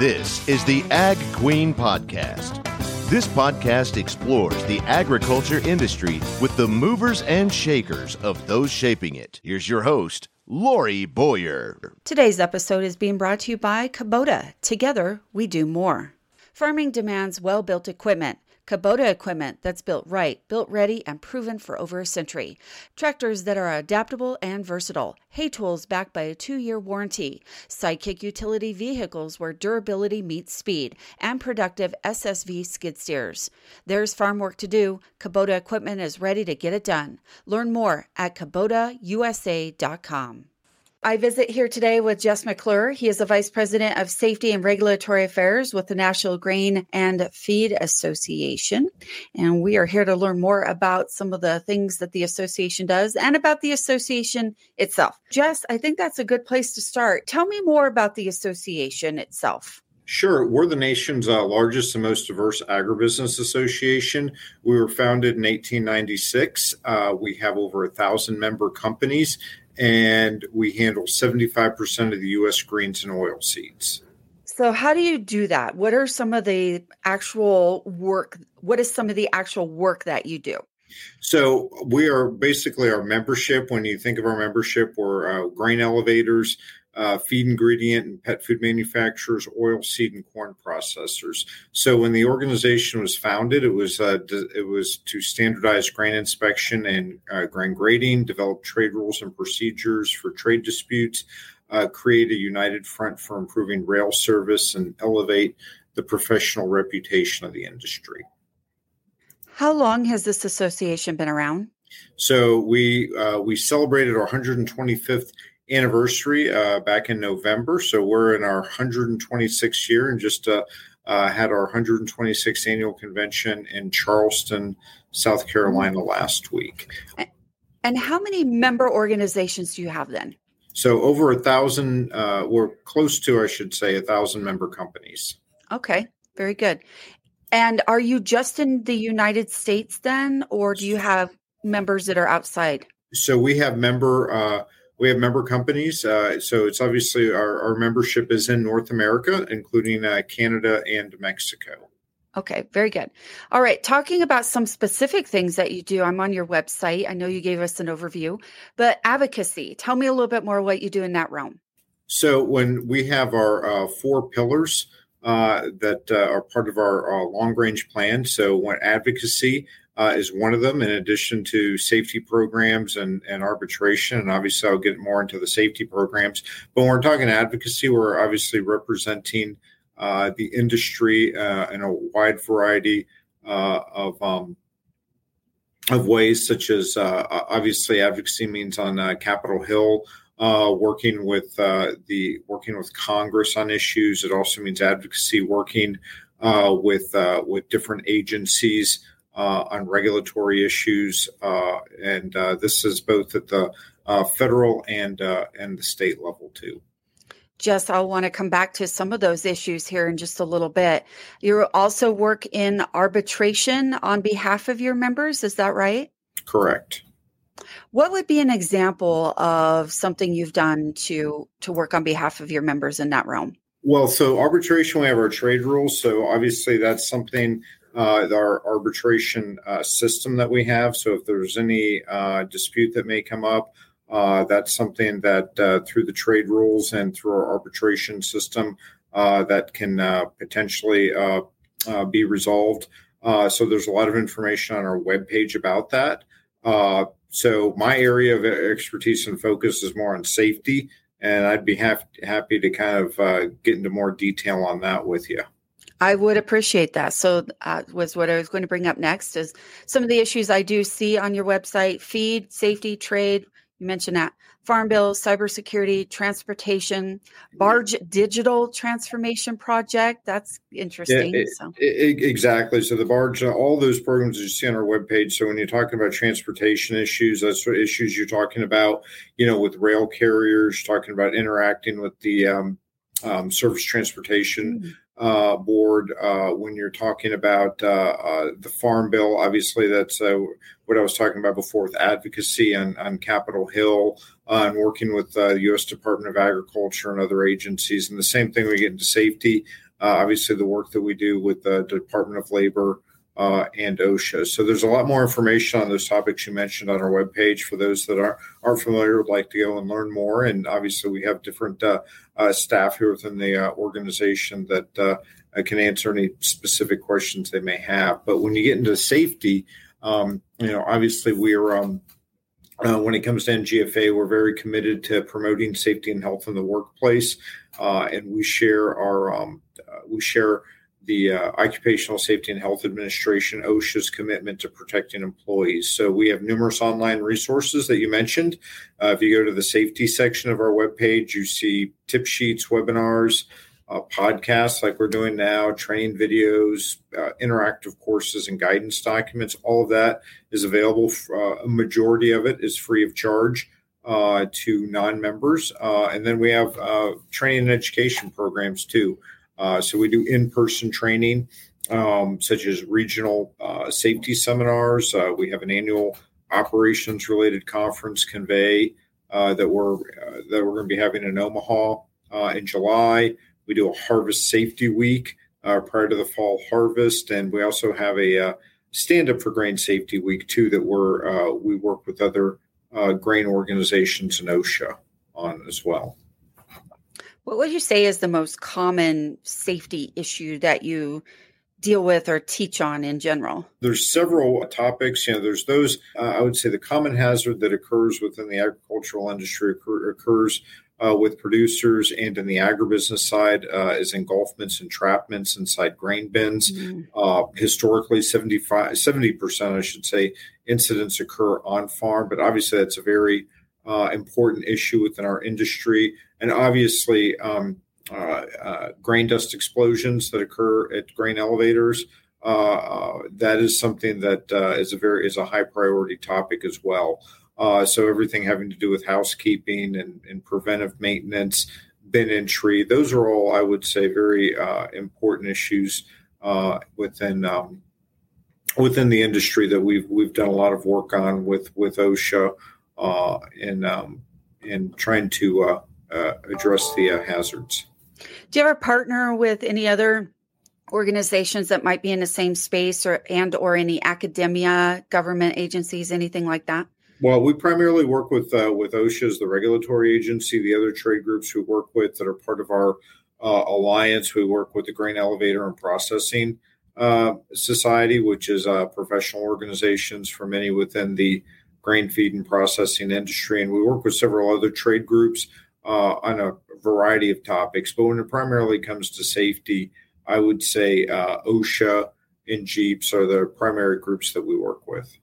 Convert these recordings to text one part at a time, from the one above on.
This is the Ag Queen Podcast. This podcast explores the agriculture industry with the movers and shakers of those shaping it. Here's your host, Lori Boyer. Today's episode is being brought to you by Kubota. Together, we do more. Farming demands well built equipment. Kubota equipment that's built right, built ready, and proven for over a century. Tractors that are adaptable and versatile. Hay tools backed by a two year warranty. Sidekick utility vehicles where durability meets speed. And productive SSV skid steers. There's farm work to do. Kubota equipment is ready to get it done. Learn more at KubotaUSA.com. I visit here today with Jess McCluer. He is the Vice President of Safety and Regulatory Affairs with the National Grain and Feed Association. And we are here to learn more about some of the things that the association does and about the association itself. Jess, I think that's a good place to start. Tell me more about the association itself. Sure. We're the nation's uh, largest and most diverse agribusiness association. We were founded in 1896. Uh, we have over a thousand member companies and we handle 75% of the U.S. grains and oil seeds. So, how do you do that? What are some of the actual work? What is some of the actual work that you do? So, we are basically our membership. When you think of our membership, we're uh, grain elevators, uh, feed ingredient and pet food manufacturers, oil seed and corn processors. So when the organization was founded, it was uh, it was to standardize grain inspection and uh, grain grading, develop trade rules and procedures for trade disputes, uh, create a united front for improving rail service, and elevate the professional reputation of the industry. How long has this association been around? So we uh, we celebrated our 125th anniversary uh, back in November. So we're in our 126th year and just uh, uh, had our 126th annual convention in Charleston, South Carolina last week. And how many member organizations do you have then? So over a thousand, uh, we're close to, I should say, a thousand member companies. Okay, very good. And are you just in the United States then, or do you have members that are outside? So we have member uh, we have member companies. Uh, so it's obviously our, our, membership is in North America, including uh, Canada and Mexico. Okay, very good. All right, talking about some specific things that you do, I'm on your website. I know you gave us an overview, but advocacy, tell me a little bit more what you do in that realm. So, when we have our uh, four pillars uh, that uh, are part of our uh, long range plan, so when advocacy, uh, is one of them, in addition to safety programs and, and arbitration. And obviously, I'll get more into the safety programs. But when we're talking advocacy, we're obviously representing uh, the industry uh, in a wide variety uh, of um, of ways, such as uh, obviously advocacy means on uh, Capitol Hill. working with the working with Congress on issues. It also means advocacy working with with different agencies uh, on regulatory issues, uh, and uh, this is both at the federal and and the state level too. Jess, I'll want to come back to some of those issues here in just a little bit. You also work in arbitration on behalf of your members, is that right? Correct. What would be an example of something you've done to to work on behalf of your members in that realm? Well, so arbitration, we have our trade rules. So obviously, that's something uh, our arbitration uh, system that we have. So if there's any uh, dispute that may come up, uh, that's something that uh, through the trade rules and through our arbitration system uh, that can potentially be resolved. so there's a lot of information on our webpage about that. so my area of expertise and focus is more on safety, and I'd be happy happy to kind of get into more detail on that with you. I would appreciate that. So, uh, was what I was going to bring up next is some of the issues I do see on your website: feed, safety, trade. You mentioned that farm bill, cybersecurity, transportation, barge digital transformation project. That's interesting. Yeah, it, so. it, exactly. So the barge, uh, all those programs you see on our webpage. So when you're talking about transportation issues, that's what issues you're talking about. You know, with rail carriers, talking about interacting with the um, um, surface transportation. Uh, board uh, when you're talking about uh, uh the farm bill. Obviously, that's uh, what I was talking about before with advocacy on, on Capitol Hill uh, and working with the U.S. Department of Agriculture and other agencies. And the same thing we get into safety. obviously the work that we do with the Department of Labor and OSHA. So there's a lot more information on those topics you mentioned on our webpage for those that are, aren't familiar, would like to go and learn more. And obviously, we have different uh, uh, staff here within the uh, organization that uh, can answer any specific questions they may have. But when you get into safety, um, you know, obviously we're um, uh, when it comes to NGFA, we're very committed to promoting safety and health in the workplace, uh, and we share our um, uh, we share the uh, Occupational Safety and Health Administration OSHA's commitment to protecting employees. So we have numerous online resources that you mentioned. Uh, if you go to the safety section of our webpage, you see tip sheets, webinars, uh, podcasts like we're doing now, training videos, uh, interactive courses, and guidance documents. All of that is available. For, uh, a majority of it is free of charge uh, to non-members, uh, and then we have training and education programs too. So we do in-person training, um, such as regional safety seminars. we have an annual operations-related conference, Convey, that we're that we're going to be having in Omaha in July. We do a harvest safety week uh, prior to the fall harvest, and we also have a uh, stand up for grain safety week too that we're uh, we work with other uh, grain organizations and OSHA on as well. What would you say is the most common safety issue that you deal with or teach on in general? There's several topics. You know, there's those. Uh, I would say the common hazard that occurs within the agricultural industry occur, occurs uh, with producers and in the agribusiness side uh, is engulfments, entrapments inside grain bins. Mm-hmm. Uh, historically, 75, 70%, I should say, incidents occur on farm, but obviously that's a very important issue within our industry. And obviously, um, uh, uh, grain dust explosions that occur at grain elevators. that is something that is a very is a high priority topic as well. Uh, so everything having to do with housekeeping and, and, preventive maintenance, bin entry, those are all, I would say, very uh, important issues uh, within um, within the industry that we've we've done a lot of work on with with OSHA uh, in um, in trying to uh, uh, address the hazards. Do you ever partner with any other organizations that might be in the same space or and or any academia government agencies anything like that well, we primarily work with uh, with OSHA as the regulatory agency. The other trade groups we work with that are part of our uh, alliance, we work with the Grain Elevator and Processing uh, Society, which is uh, professional organizations for many within the grain feed and processing industry, and we work with several other trade groups uh, on a variety of topics. But when it primarily comes to safety, I would say uh, OSHA and GEAPS are the primary groups that we work with.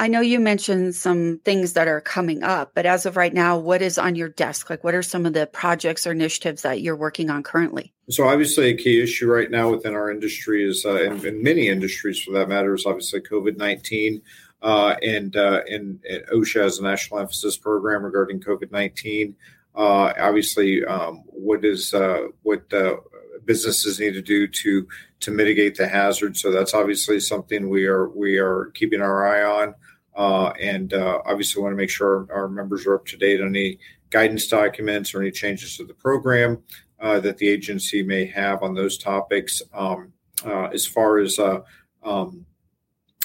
I know you mentioned some things that are coming up, but as of right now, what is on your desk? Like, what are some of the projects or initiatives that you're working on currently? So, obviously, a key issue right now within our industry is, uh, and, and many industries for that matter, is obviously COVID 19. Uh, and, uh, and, and OSHA has a national emphasis program regarding COVID 19. Uh, obviously, um, what is what businesses need to do to to mitigate the hazard. So that's obviously something we are we are keeping our eye on. Uh, and uh, obviously want to make sure our, our, members are up to date on any guidance documents or any changes to the program uh, that the agency may have on those topics. Um, as far as um,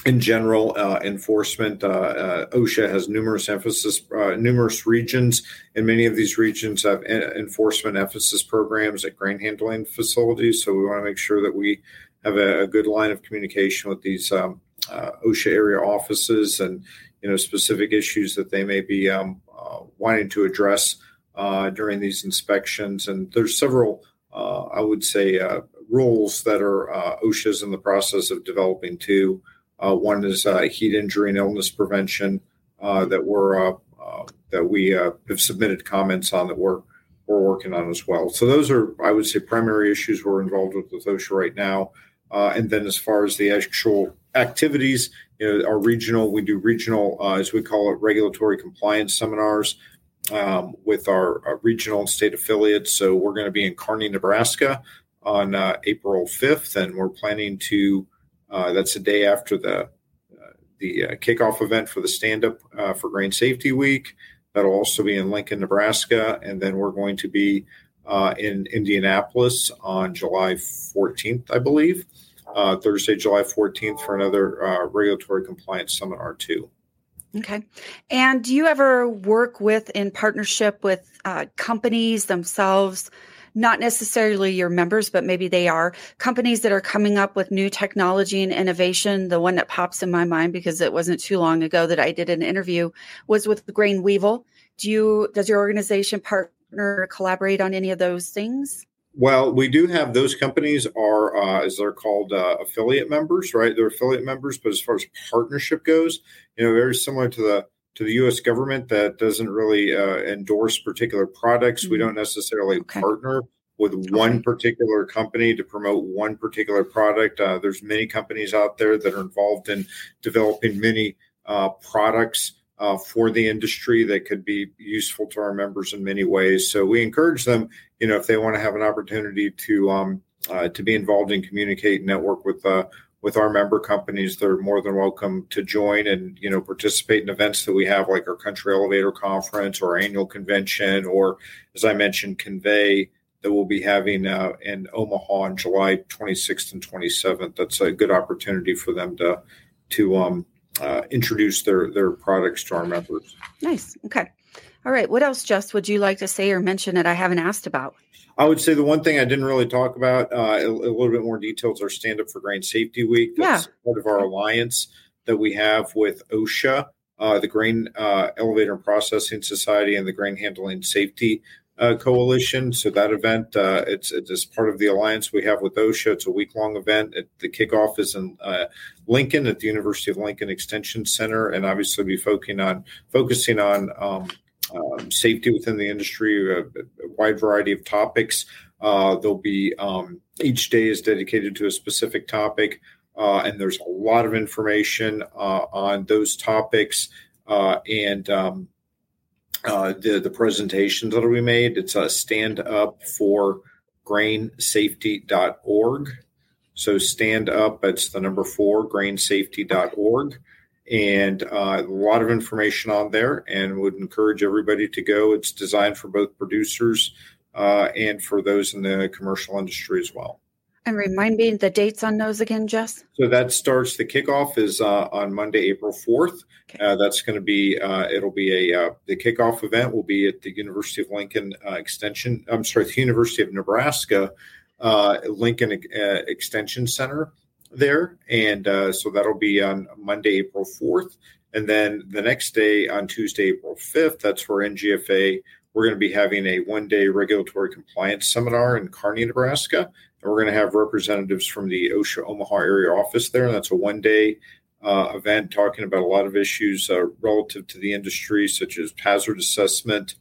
in general uh, enforcement, OSHA has numerous emphasis, numerous regions, and many of these regions have enforcement emphasis programs at grain handling facilities. So we want to make sure that we have a, a good line of communication with these um, uh, OSHA area offices and you know specific issues that they may be um, uh, wanting to address uh, during these inspections. And there's several, uh, I would say, uh, rules that are uh, OSHA's in the process of developing too. One is heat injury and illness prevention that we're that we have submitted comments on that we're we're working on as well. So those are, I would say, primary issues we're involved with with OSHA right now. Uh, and then as far as the actual activities, you know, our regional, we do regional, uh, as we call it, regulatory compliance seminars um, with our, our, regional and state affiliates. So we're going to be in Kearney, Nebraska on uh, April 5th, and we're planning to, uh, that's the day after the, uh, the uh, kickoff event for the stand up for Grain Safety Week. That'll also be in Lincoln, Nebraska. And then we're going to be uh, in Indianapolis on July 14th, I believe. Uh, Thursday, July 14th, for another uh, regulatory compliance seminar, too. Okay. And do you ever work with, in partnership with uh, companies themselves? Not necessarily your members, but maybe they are companies that are coming up with new technology and innovation. The one that pops in my mind because it wasn't too long ago that I did an interview was with Grain Weevil. Do you does your organization partner collaborate on any of those things? Well, we do have those companies are uh, as they're called uh, affiliate members, right? They're affiliate members, but as far as partnership goes, you know, very similar to the to the U.S. government that doesn't really uh, endorse particular products. Mm-hmm. We don't necessarily okay. partner with one particular company to promote one particular product. Uh, there's many companies out there that are involved in developing many uh, products uh, for the industry that could be useful to our members in many ways. So we encourage them, you know, if they want to have an opportunity to um, uh, to be involved and communicate and network with uh, with our member companies, they're more than welcome to join and you know participate in events that we have, like our Country Elevator Conference or annual convention, or as I mentioned, Convey that we'll be having uh, in Omaha on July 26th and 27th. That's a good opportunity for them to to um, uh, introduce their their products to our members. Nice. Okay. All right. What else, Jess, would you like to say or mention that I haven't asked about? I would say the one thing I didn't really talk about uh, a, a, little bit more details our Stand Up for Grain Safety Week. That's yeah. part of our alliance that we have with OSHA, uh, the Grain uh, Elevator and Processing Society, and the Grain Handling Safety uh, Coalition. So that event, uh, it's it's part of the alliance we have with OSHA. It's a week long event. It, the kickoff is in uh, Lincoln at the University of Lincoln Extension Center, and obviously be focusing on focusing on um, um, safety within the industry, a, a wide variety of topics. Uh, there'll be um, each day is dedicated to a specific topic, uh, and there's a lot of information uh, on those topics and um, uh, the the presentations that'll be made. It's a stand up for grainsafety.org. So stand up, it's the number four, grainsafety.org. And uh, a lot of information on there and would encourage everybody to go. It's designed for both producers uh, and for those in the commercial industry as well. And remind me the dates on those again, Jess. So that starts. The kickoff is uh, on Monday, April fourth. Okay. Uh, that's going to be. Uh, it'll be a uh, the kickoff event will be at the University of Lincoln uh, Extension. I'm sorry, the University of Nebraska uh, Lincoln Extension Center there, and so that'll be on Monday, April fourth. And then the next day on Tuesday, April fifth, that's where NGFA we're going to be having a one day regulatory compliance seminar in Kearney, Nebraska. And we're going to have representatives from the OSHA Omaha area office there. And that's a one day uh, event talking about a lot of issues uh, relative to the industry, such as hazard assessment,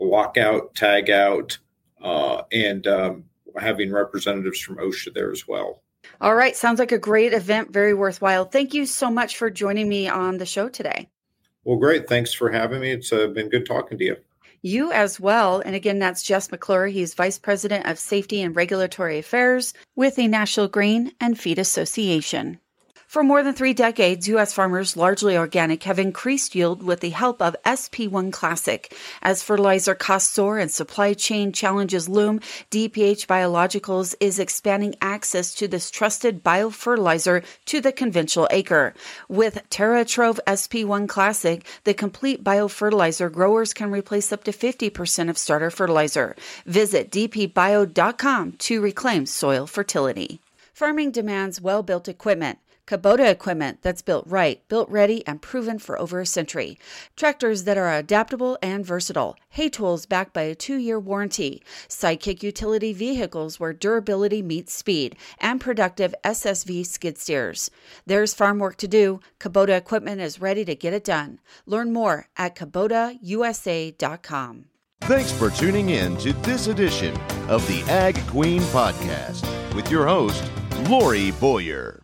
lockout, tag out, uh, and um, having representatives from OSHA there as well. All right. Sounds like a great event. Very worthwhile. Thank you so much for joining me on the show today. Well, great. Thanks for having me. It's uh, been good talking to you. You as well. And again, that's Jess McCluer. He's Vice President of Safety and Regulatory Affairs with the National Grain and Feed Association. For more than three decades, U.S. farmers, largely organic, have increased yield with the help of SP1 Classic. As fertilizer costs soar and supply chain challenges loom, DPH Biologicals is expanding access to this trusted biofertilizer to the conventional acre. With TerraTrove SP1 Classic, the complete biofertilizer growers can replace up to 50% of starter fertilizer. Visit dpbio.com to reclaim soil fertility. Farming demands well built equipment. Kubota equipment that's built right, built ready, and proven for over a century. Tractors that are adaptable and versatile. Hay tools backed by a two year warranty. Sidekick utility vehicles where durability meets speed. And productive SSV skid steers. There's farm work to do. Kubota equipment is ready to get it done. Learn more at KubotaUSA.com. Thanks for tuning in to this edition of the Ag Queen Podcast with your host, Lori Boyer.